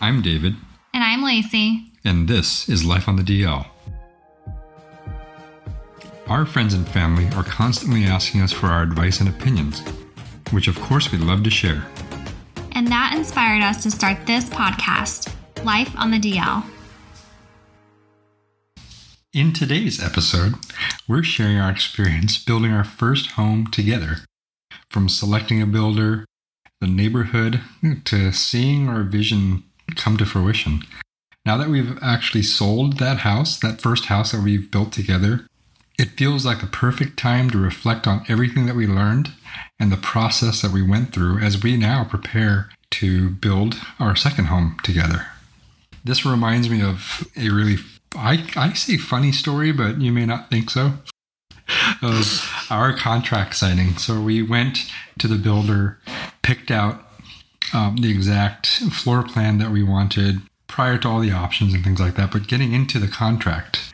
I'm David, And I'm Lacey. and this is Life on the DL. Our friends and family are constantly asking us for our advice and opinions, which of course we'd love to share. And that inspired us to start this podcast, Life on the DL. In today's episode, we're sharing our experience building our first home together. From selecting a builder, the neighborhood, to seeing our vision come to fruition. Now that we've actually sold that house, that first house that we've built together, it feels like the perfect time to reflect on everything that we learned and the process that we went through as we now prepare to build our second home together. This reminds me of a really, I, I say funny story, but you may not think so, of our contract signing. So we went to the builder, picked out um, the exact floor plan that we wanted prior to all the options and things like that. But getting into the contract,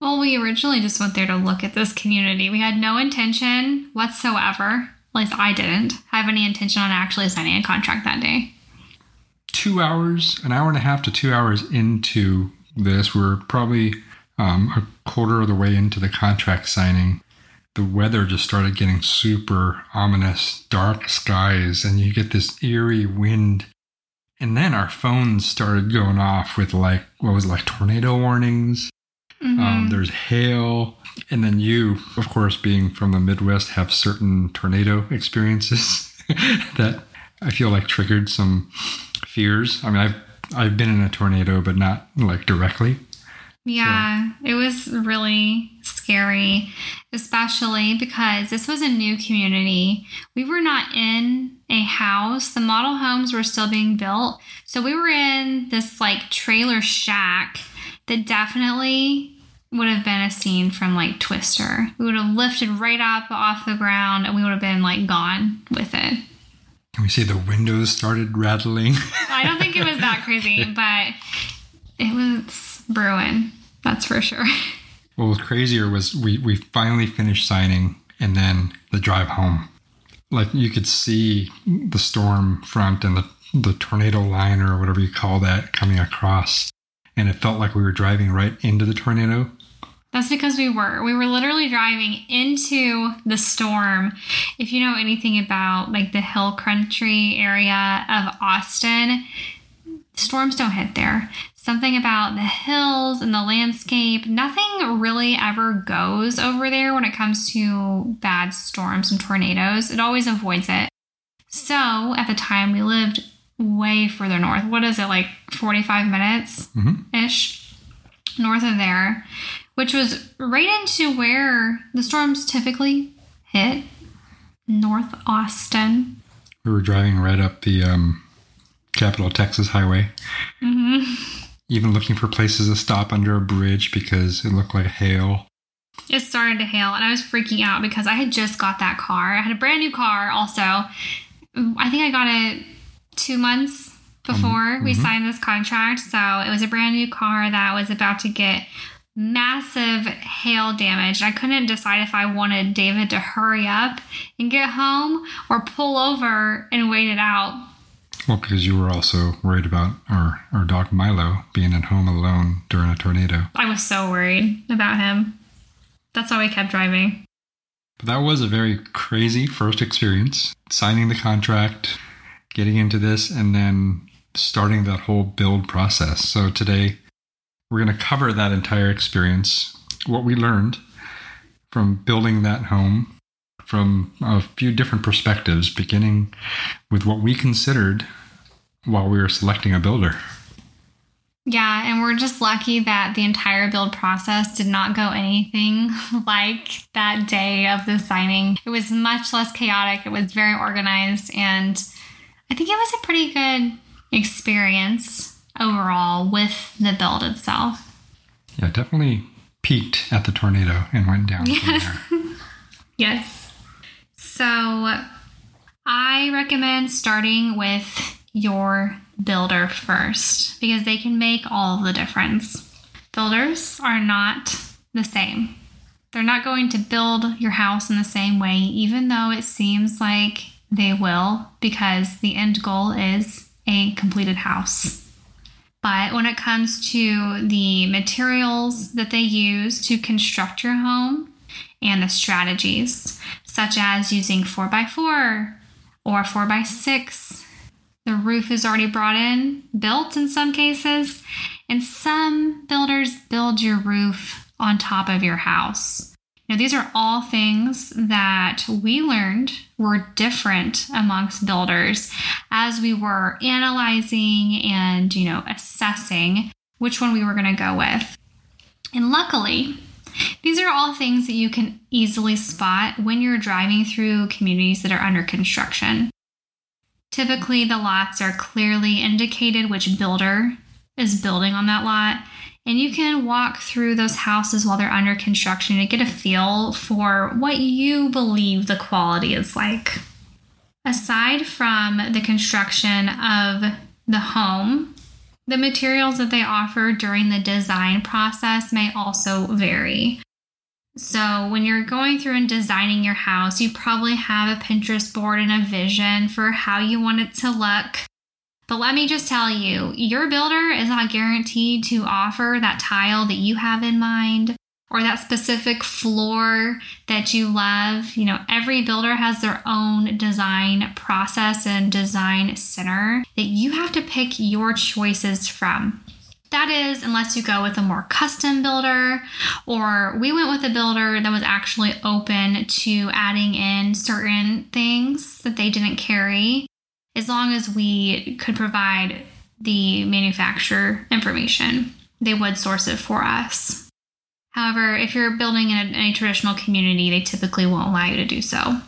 Well, we originally just went there to look at this community. We had no intention whatsoever, at least I didn't, have any intention on actually signing a contract that day. two hours, an hour and a half to two hours into this, we're probably um, a quarter of the way into the contract signing. The weather just started getting super ominous, dark skies, and you get this eerie wind. And then our phones started going off with like, what was it, like tornado warnings? Um, there's hail. And then you, of course, being from the Midwest, have certain tornado experiences that I feel like triggered some fears. I mean, I've I've been in a tornado, but not like directly. Yeah, it was really scary, especially because this was a new community. We were not in a house, the model homes were still being built. So we were in this like trailer shack that definitely would have been a scene from like Twister. We would have lifted right up off the ground and we would have been like gone with it. And we see the windows started rattling. I don't think it was that crazy, but it was brewing. That's for sure. what was crazier was we we finally finished signing, and then the drive home. Like you could see the storm front and the the tornado line or whatever you call that coming across, and it felt like we were driving right into the tornado. That's because we were. We were literally driving into the storm. If you know anything about like the hill country area of Austin, storms don't hit there. Something about the hills and the landscape, nothing really ever goes over there when it comes to bad storms and tornadoes. It always avoids it. So at the time, we lived way further north. What is it, like 45 minutes ish north of there? which was right into where the storms typically hit North Austin. We were driving right up the um, Capital Texas Highway, mm-hmm. even looking for places to stop under a bridge because it looked like hail. It started to hail, and I was freaking out because I had just got that car. I had a brand new car, also. I think I got it two months um, before we mm-hmm. signed this contract. So it was a brand new car that was about to get massive hail damage. I couldn't decide if I wanted David to hurry up and get home or pull over and wait it out. Well, because you were also worried about our, our dog Milo being at home alone during a tornado. I was so worried about him. That's why we kept driving. But that was a very crazy first experience signing the contract, getting into this, and then starting that whole build process. So today, we're going to cover that entire experience, what we learned from building that home from a few different perspectives, beginning with what we considered while we were selecting a builder. Yeah, and we're just lucky that the entire build process did not go anything like that day of the signing. It was much less chaotic, it was very organized, and I think it was a pretty good experience overall with the build itself. Yeah, definitely peaked at the tornado and went down from there. Yes. So I recommend starting with your builder first because they can make all the difference. Builders are not the same. They're not going to build your house in the same way, even though it seems like they will, because the end goal is a completed house. But when it comes to the materials that they use to construct your home and the strategies, such as using 4x4 or 4x6, the roof is already brought in, built in some cases, and some builders build your roof on top of your house. Now, these are all things that we learned were different amongst builders as we were analyzing and, you know, assessing which one we were going to go with. And luckily, these are all things that you can easily spot when you're driving through communities that are under construction. Typically, the lots are clearly indicated which builder is building on that lot, and you can walk through those houses while they're under construction to get a feel for what you believe the quality is like. Aside from the construction of the home, the materials that they offer during the design process may also vary. So, when you're going through and designing your house, you probably have a Pinterest board and a vision for how you want it to look. But let me just tell you, your builder is not guaranteed to offer that tile that you have in mind or that specific floor that you love. You know, every builder has their own design process and design center that you have to pick your choices from. That is, unless you go with a more custom builder, or we went with a builder that was actually open to adding in certain things that they didn't carry as long as we could provide the manufacturer information, they would source it for us. However, if you're building in a, a, traditional community, they typically won't allow you to do so.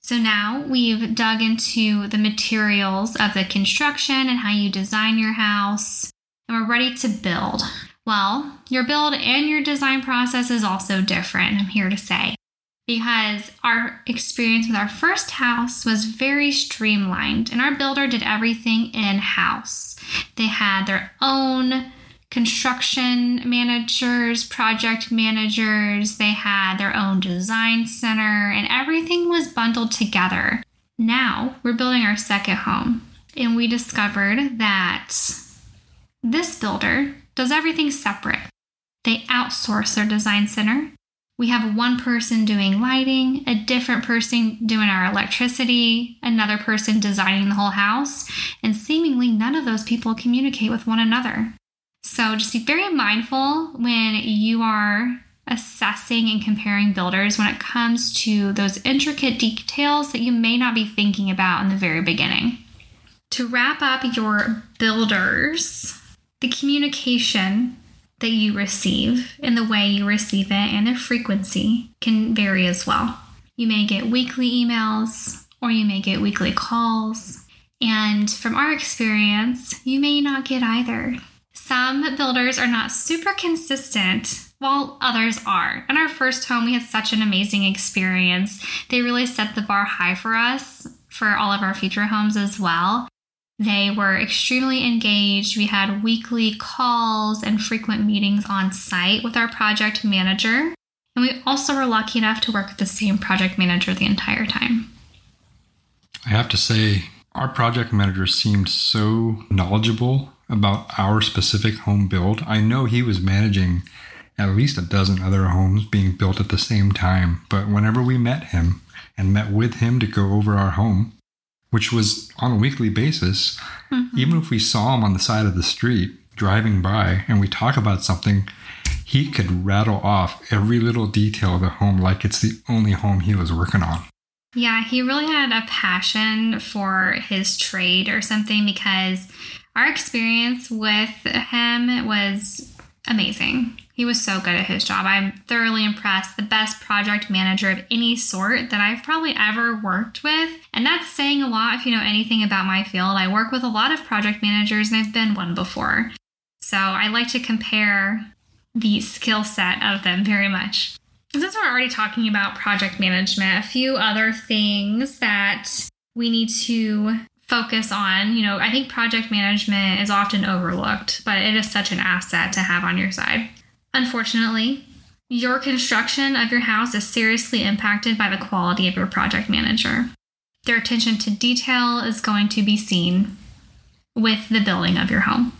So now we've dug into the materials of the construction and how you design your house, and we're ready to build. Well, your build and your design process is also different, I'm here to say because our experience with our first house was very streamlined and our builder did everything in house. They had their own construction managers, project managers, they had their own design center, and everything was bundled together. Now we're building our second home, and we discovered that this builder does everything separate. They outsource their design center we have one person doing lighting, a different person doing our electricity, another person designing the whole house, and seemingly none of those people communicate with one another. So just be very mindful when you are assessing and comparing builders when it comes to those intricate details that you may not be thinking about in the very beginning. To wrap up your builders, the communication that you receive and the way you receive it and the frequency can vary as well. You may get weekly emails or you may get weekly calls. And from our experience, you may not get either. Some builders are not super consistent while others are. In our first home, we had such an amazing experience. They really set the bar high for us for all of our future homes as well. They were extremely engaged. We had weekly calls and frequent meetings on site with our project manager. And we also were lucky enough to work with the same project manager the entire time. I have to say, our project manager seemed so knowledgeable about our specific home build. I know he was managing at least a dozen other homes being built at the same time, but whenever we met him and met with him to go over our home, which was on a weekly basis. Mm-hmm. Even if we saw him on the side of the street driving by and we talk about something, he could rattle off every little detail of the home like it's the only home he was working on. Yeah, he really had a passion for his trade or something because our experience with him was amazing. He was so good at his job. I'm thoroughly impressed. The best project manager of any sort that I've probably ever worked with. And that's saying a lot if you know anything about my field. I work with a lot of project managers and I've been one before. So I like to compare the skill set of them very much. Since we're already talking about project management, a few other things that we need to focus on. You know, I think project management is often overlooked, but it is such an asset to have on your side. Unfortunately, your construction of your house is seriously impacted by the quality of your project manager. Their attention to detail is going to be seen with the building of your home.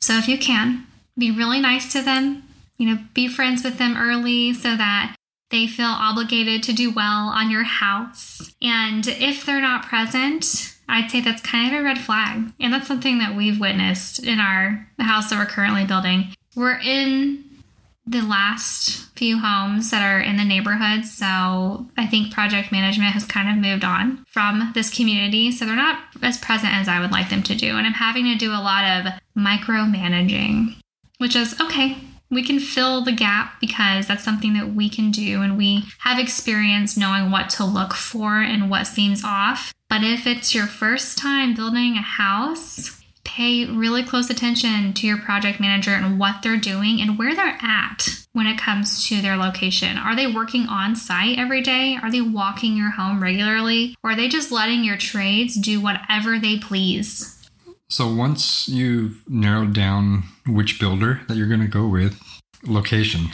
So if you can, be really nice to them, you know, be friends with them early so that they feel obligated to do well on your house. And if they're not present, I'd say that's kind of a red flag. And that's something that we've witnessed in our house that we're currently building. We're in the last few homes that are in the neighborhood. So I think project management has kind of moved on from this community. So they're not as present as I would like them to do. And I'm having to do a lot of micromanaging, which is okay. We can fill the gap because that's something that we can do and we have experience knowing what to look for and what seems off. But if it's your first time building a house, pay really close attention to your project manager and what they're doing and where they're at when it comes to their location. Are they working on site every day? Are they walking your home regularly? Or are they just letting your trades do whatever they please? So once you've narrowed down which builder that you're going to go with, location.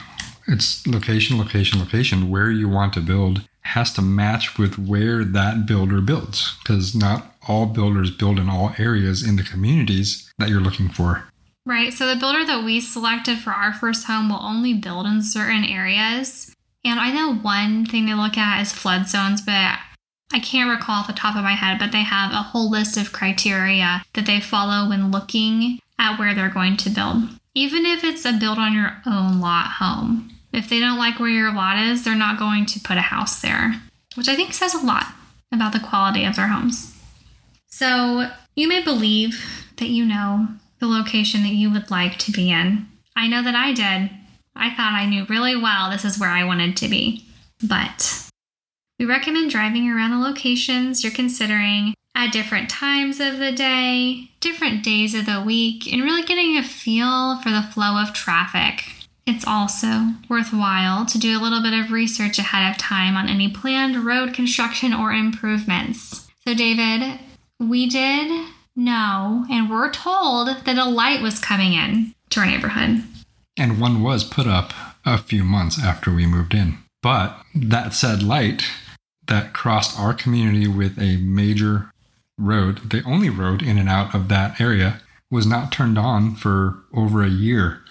It's location, location, location. Where you want to build has to match with where that builder builds because not all builders build in all areas in the communities that you're looking for. Right. So the builder that we selected for our first home will only build in certain areas. And I know one thing they look at is flood zones, but I can't recall off the top of my head, but they have a whole list of criteria that they follow when looking at where they're going to build. Even if it's a build on your own lot home, if they don't like where your lot is, they're not going to put a house there, which I think says a lot about the quality of their homes. So you may believe that you know the location that you would like to be in. I know that I did. I thought I knew really well this is where I wanted to be. But we recommend driving around the locations you're considering at different times of the day, different days of the week, and really getting a feel for the flow of traffic. It's also worthwhile to do a little bit of research ahead of time on any planned road construction or improvements. So, David, we did know and were told that a light was coming in to our neighborhood. And one was put up a few months after we moved in. But that said light that crossed our community with a major road, the only road in and out of that area, was not turned on for over a year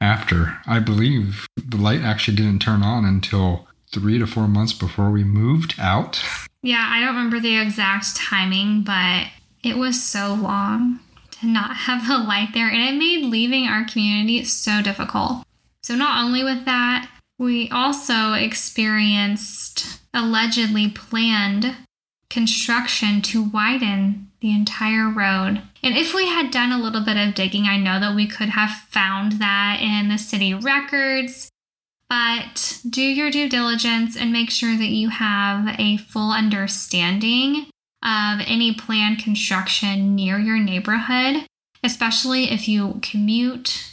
after. I believe the light actually didn't turn on until three to four months before we moved out. Yeah, I don't remember the exact timing, but it was so long to not have the light there, and it made leaving our community so difficult. So, not only with that, we also experienced allegedly planned construction to widen the entire road. And if we had done a little bit of digging, I know that we could have found that in the city records. But do your due diligence and make sure that you have a full understanding of any planned construction near your neighborhood, especially if you commute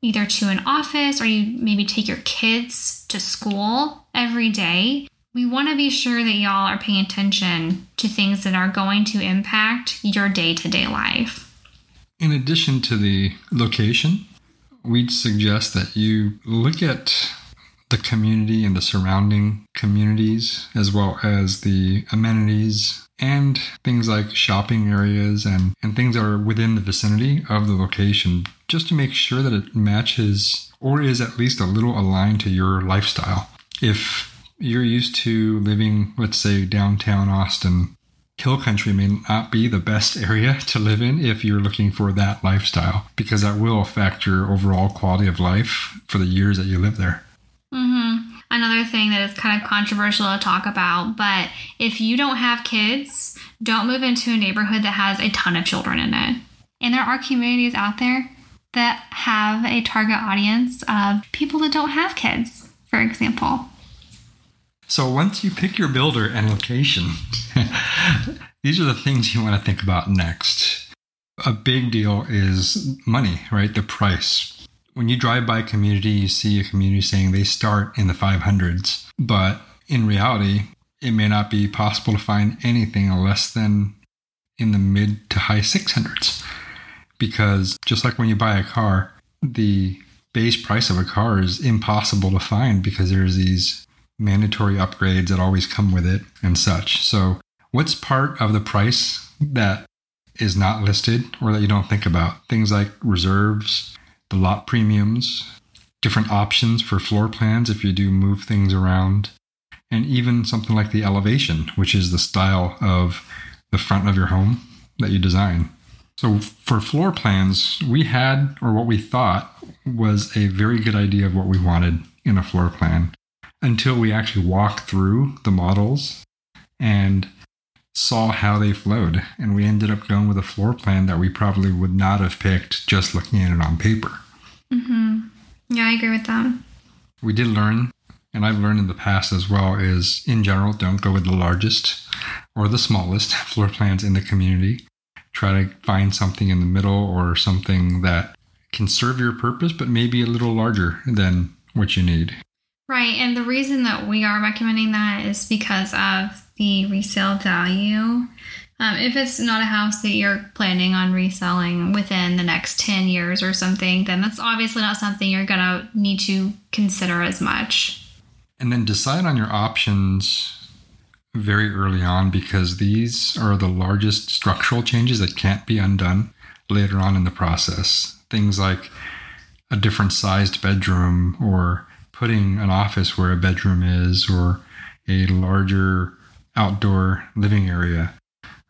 either to an office or you maybe take your kids to school every day. We want to be sure that y'all are paying attention to things that are going to impact your day to day life. In addition to the location, we'd suggest that you look at the community and the surrounding communities, as well as the amenities and things like shopping areas and, and things that are within the vicinity of the location, just to make sure that it matches or is at least a little aligned to your lifestyle. If you're used to living, let's say, downtown Austin, hill country may not be the best area to live in if you're looking for that lifestyle, because that will affect your overall quality of life for the years that you live there. Mm-hmm. Another thing that is kind of controversial to talk about, but if you don't have kids, don't move into a neighborhood that has a ton of children in it. And there are communities out there that have a target audience of people that don't have kids, for example. So once you pick your builder and location, these are the things you want to think about next. A big deal is money, right? The price. When you drive by a community, you see a community saying they start in the 500s, but in reality, it may not be possible to find anything less than in the mid to high 600s. Because just like when you buy a car, the base price of a car is impossible to find because there's these mandatory upgrades that always come with it and such. So, what's part of the price that is not listed or that you don't think about. Things like reserves, the lot premiums, different options for floor plans if you do move things around, and even something like the elevation, which is the style of the front of your home that you design. So for floor plans, we had, or what we thought was a very good idea of what we wanted in a floor plan until we actually walked through the models and saw how they flowed. And we ended up going with a floor plan that we probably would not have picked just looking at it on paper. Mm-hmm. Yeah, I agree with that. We did learn, and I've learned in the past as well, is in general, don't go with the largest or the smallest floor plans in the community. Try to find something in the middle or something that can serve your purpose, but maybe a little larger than what you need. Right. And the reason that we are recommending that is because of the resale value. Um, if it's not a house that you're planning on reselling within the next 10 years or something, then that's obviously not something you're going to need to consider as much. And then decide on your options very early on because these are the largest structural changes that can't be undone later on in the process. Things like a different sized bedroom or putting an office where a bedroom is or a larger outdoor living area.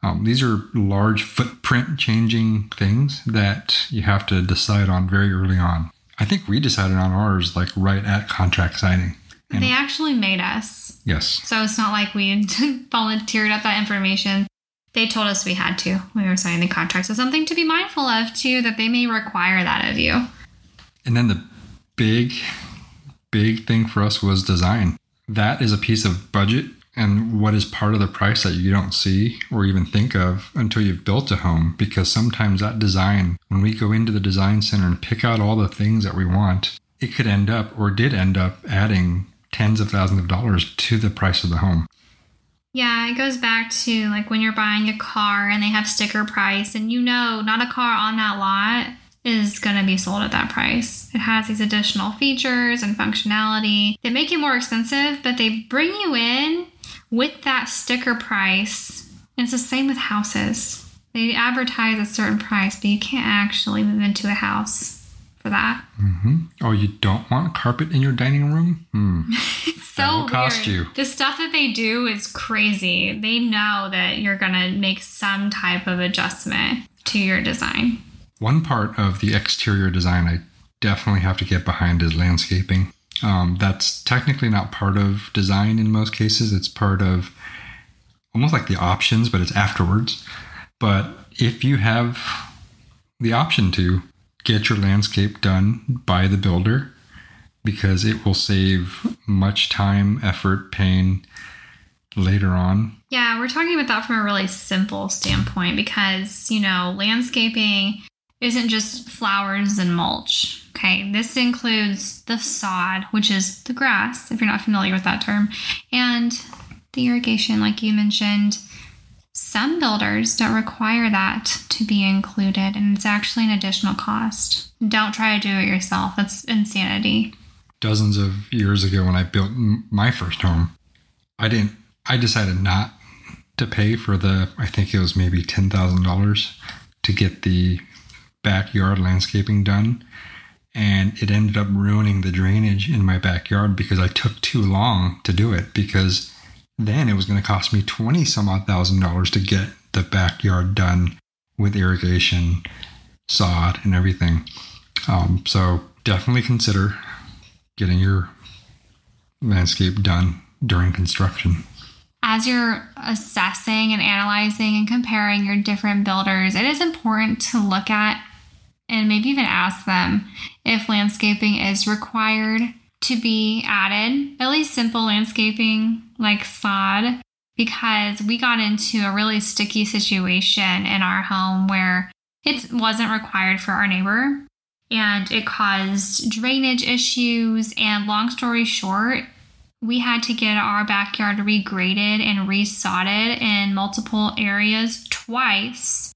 Um, these are large footprint changing things that you have to decide on very early on. I think we decided on ours like right at contract signing. And they actually made us. Yes. So it's not like we volunteered up that information. They told us we had to when we were signing the contract. So something to be mindful of too, that they may require that of you. And then the big, big thing for us was design. That is a piece of budget and what is part of the price that you don't see or even think of until you've built a home because sometimes that design when we go into the design center and pick out all the things that we want it could end up or did end up adding tens of thousands of dollars to the price of the home yeah it goes back to like when you're buying a car and they have sticker price and you know not a car on that lot is going to be sold at that price. It has these additional features and functionality that make it more expensive, but they bring you in with that sticker price, and it's the same with houses. They advertise a certain price, but you can't actually move into a house for that. Mm-hmm. Oh, you don't want carpet in your dining room? Hmm. it's so that will cost weird. you. The stuff that they do is crazy. They know that you're going to make some type of adjustment to your design. One part of the exterior design I definitely have to get behind is landscaping. Um, that's technically not part of design in most cases. It's part of almost like the options, but it's afterwards. But if you have the option to get your landscape done by the builder, because it will save much time, effort, pain later on. Yeah, we're talking about that from a really simple standpoint because, you know, landscaping isn't just flowers and mulch. Okay, this includes the sod, which is the grass, if you're not familiar with that term, and the irrigation, like you mentioned. Some builders don't require that to be included, and it's actually an additional cost. Don't try to do it yourself, that's insanity. Dozens of years ago, when I built my first home, I didn't, I decided not to pay for the, I think it was maybe $10,000 to get the backyard landscaping done and it ended up ruining the drainage in my backyard because I took too long to do it because then it was going to cost me 20 some odd thousand dollars to get the backyard done with irrigation, sod, and everything. Um, so definitely consider getting your landscape done during construction. As you're assessing and analyzing and comparing your different builders, it is important to look at and maybe even ask them if landscaping is required to be added, at least simple landscaping like sod, because we got into a really sticky situation in our home where it wasn't required for our neighbor and it caused drainage issues. And long story short, we had to get our backyard regraded and resodded in multiple areas twice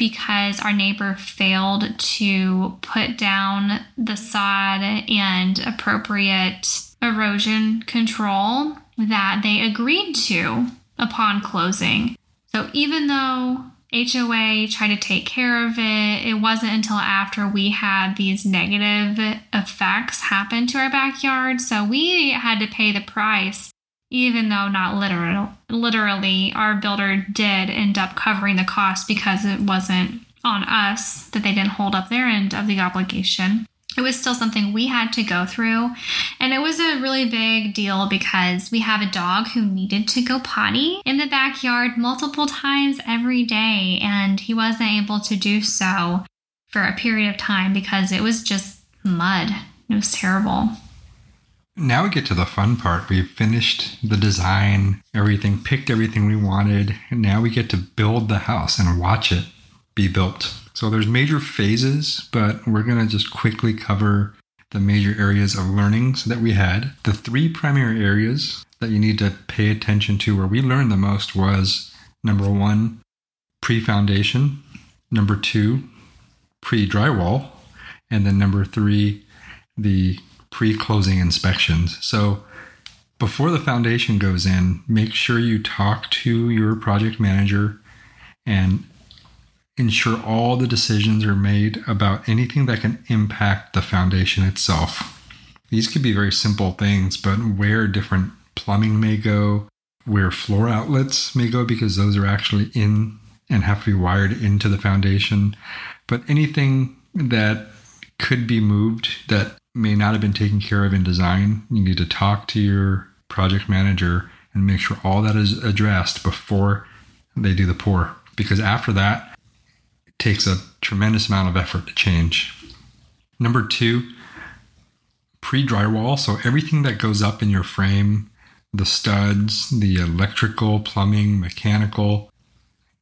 because our neighbor failed to put down the sod and appropriate erosion control that they agreed to upon closing. So even though HOA tried to take care of it. It wasn't until after we had these negative effects happen to our backyard. So we had to pay the price, even though not literal, literally, our builder did end up covering the cost because it wasn't on us that they didn't hold up their end of the obligation it was still something we had to go through. And it was a really big deal because we have a dog who needed to go potty in the backyard multiple times every day. And he wasn't able to do so for a period of time because it was just mud. It was terrible. Now we get to the fun part. We've finished the design, everything, picked everything we wanted, and now we get to build the house and watch it be built. So there's major phases, but we're going to just quickly cover the major areas of learnings that we had. The three primary areas that you need to pay attention to where we learned the most was number one, pre foundation, number two, pre drywall, and then number three, the pre closing inspections. So before the foundation goes in, make sure you talk to your project manager and ensure all the decisions are made about anything that can impact the foundation itself. These could be very simple things, but where different plumbing may go, where floor outlets may go, because those are actually in and have to be wired into the foundation. But anything that could be moved that may not have been taken care of in design, you need to talk to your project manager and make sure all that is addressed before they do the pour. Because after that, it takes a tremendous amount of effort to change. Number two, pre drywall. So everything that goes up in your frame, the studs, the electrical, plumbing, mechanical,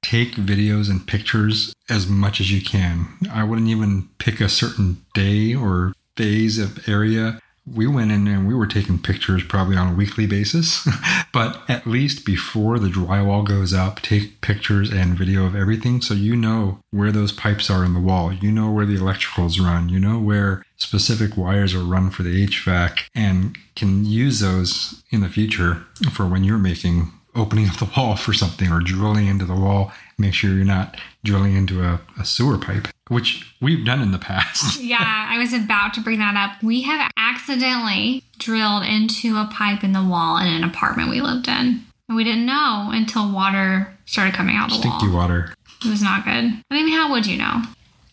take videos and pictures as much as you can. I wouldn't even pick a certain day or phase of area. We went in and we were taking pictures probably on a weekly basis, but at least before the drywall goes up, take pictures and video of everything so you know where those pipes are in the wall, you know where the electricals run, you know where specific wires are run for the HVAC, and can use those in the future for when you're making opening up the wall for something or drilling into the wall. Make sure you're not drilling into a, a sewer pipe which we've done in the past. yeah, I was about to bring that up. We have accidentally drilled into a pipe in the wall in an apartment we lived in. And we didn't know until water started coming out the Stinky wall. Stinky water. It was not good. I mean, how would you know?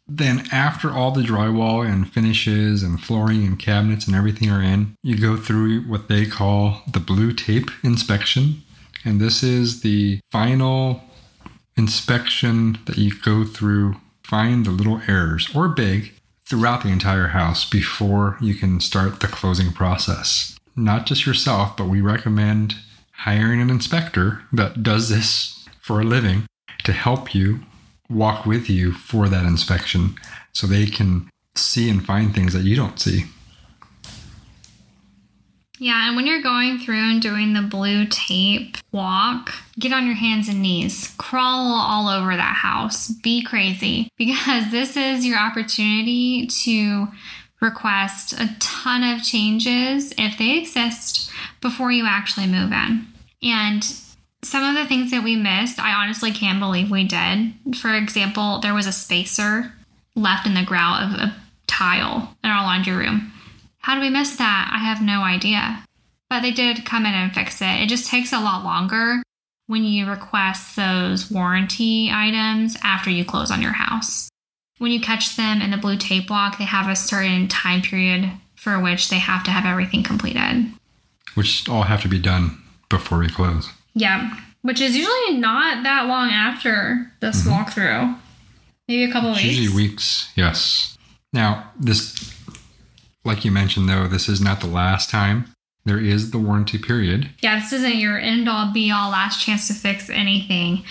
Then, after all the drywall and finishes and flooring and cabinets and everything are in, you go through what they call the blue tape inspection. And this is the final inspection that you go through find the little errors, or big, throughout the entire house before you can start the closing process. Not just yourself, but we recommend hiring an inspector that does this for a living to help you walk with you for that inspection so they can see and find things that you don't see. Yeah, and when you're going through and doing the blue tape walk, get on your hands and knees, crawl all over that house, be crazy, because this is your opportunity to request a ton of changes if they exist before you actually move in. And some of the things that we missed, I honestly can't believe we did. For example, there was a spacer left in the grout of a tile in our laundry room how do we miss that? I have no idea. But they did come in and fix it. It just takes a lot longer when you request those warranty items after you close on your house. When you catch them in the blue tape block, they have a certain time period for which they have to have everything completed. Which all have to be done before we close. Yeah, which is usually not that long after this mm-hmm. walkthrough. Maybe a couple it's weeks. Usually weeks, yes. Now, this like you mentioned, though, this is not the last time. There is the warranty period. Yeah, this isn't your end all be all last chance to fix anything.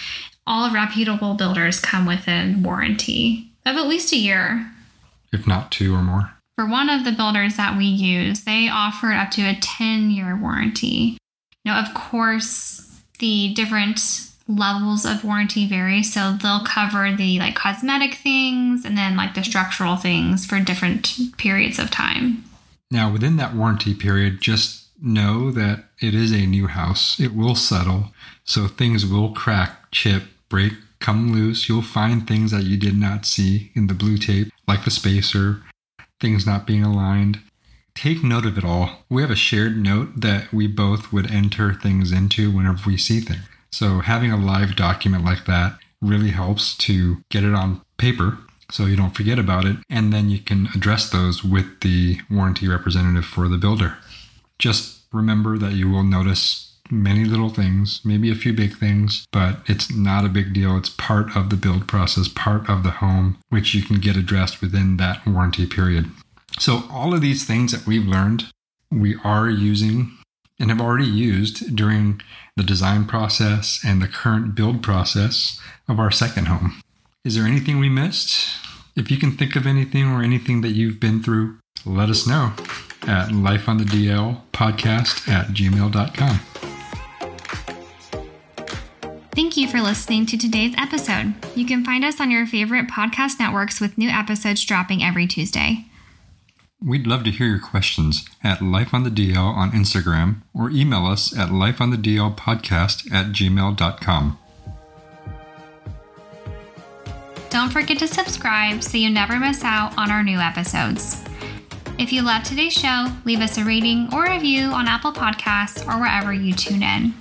All reputable builders come with a warranty of at least a year, if not two or more. For one of the builders that we use, they offered up to a 10 year warranty. Now, of course, the different levels of warranty vary. So they'll cover the like cosmetic things and then like the structural things for different periods of time. Now, within that warranty period, just know that it is a new house. It will settle. So things will crack, chip, break, come loose. You'll find things that you did not see in the blue tape, like the spacer, things not being aligned. Take note of it all. We have a shared note that we both would enter things into whenever we see things. So having a live document like that really helps to get it on paper so you don't forget about it, and then you can address those with the warranty representative for the builder. Just remember that you will notice many little things, maybe a few big things, but it's not a big deal. It's part of the build process, part of the home, which you can get addressed within that warranty period. So, all of these things that we've learned, we are using and have already used during the design process and the current build process of our second home. Is there anything we missed? If you can think of anything or anything that you've been through, let us know at lifeonthedl podcast at gmail.com. Thank you for listening to today's episode. You can find us on your favorite podcast networks with new episodes dropping every Tuesday. We'd love to hear your questions at lifeonthedl on Instagram or email us at lifeonthedlpodcast at gmail.com. Don't forget to subscribe so you never miss out on our new episodes. If you love today's show, leave us a rating or review on Apple Podcasts or wherever you tune in.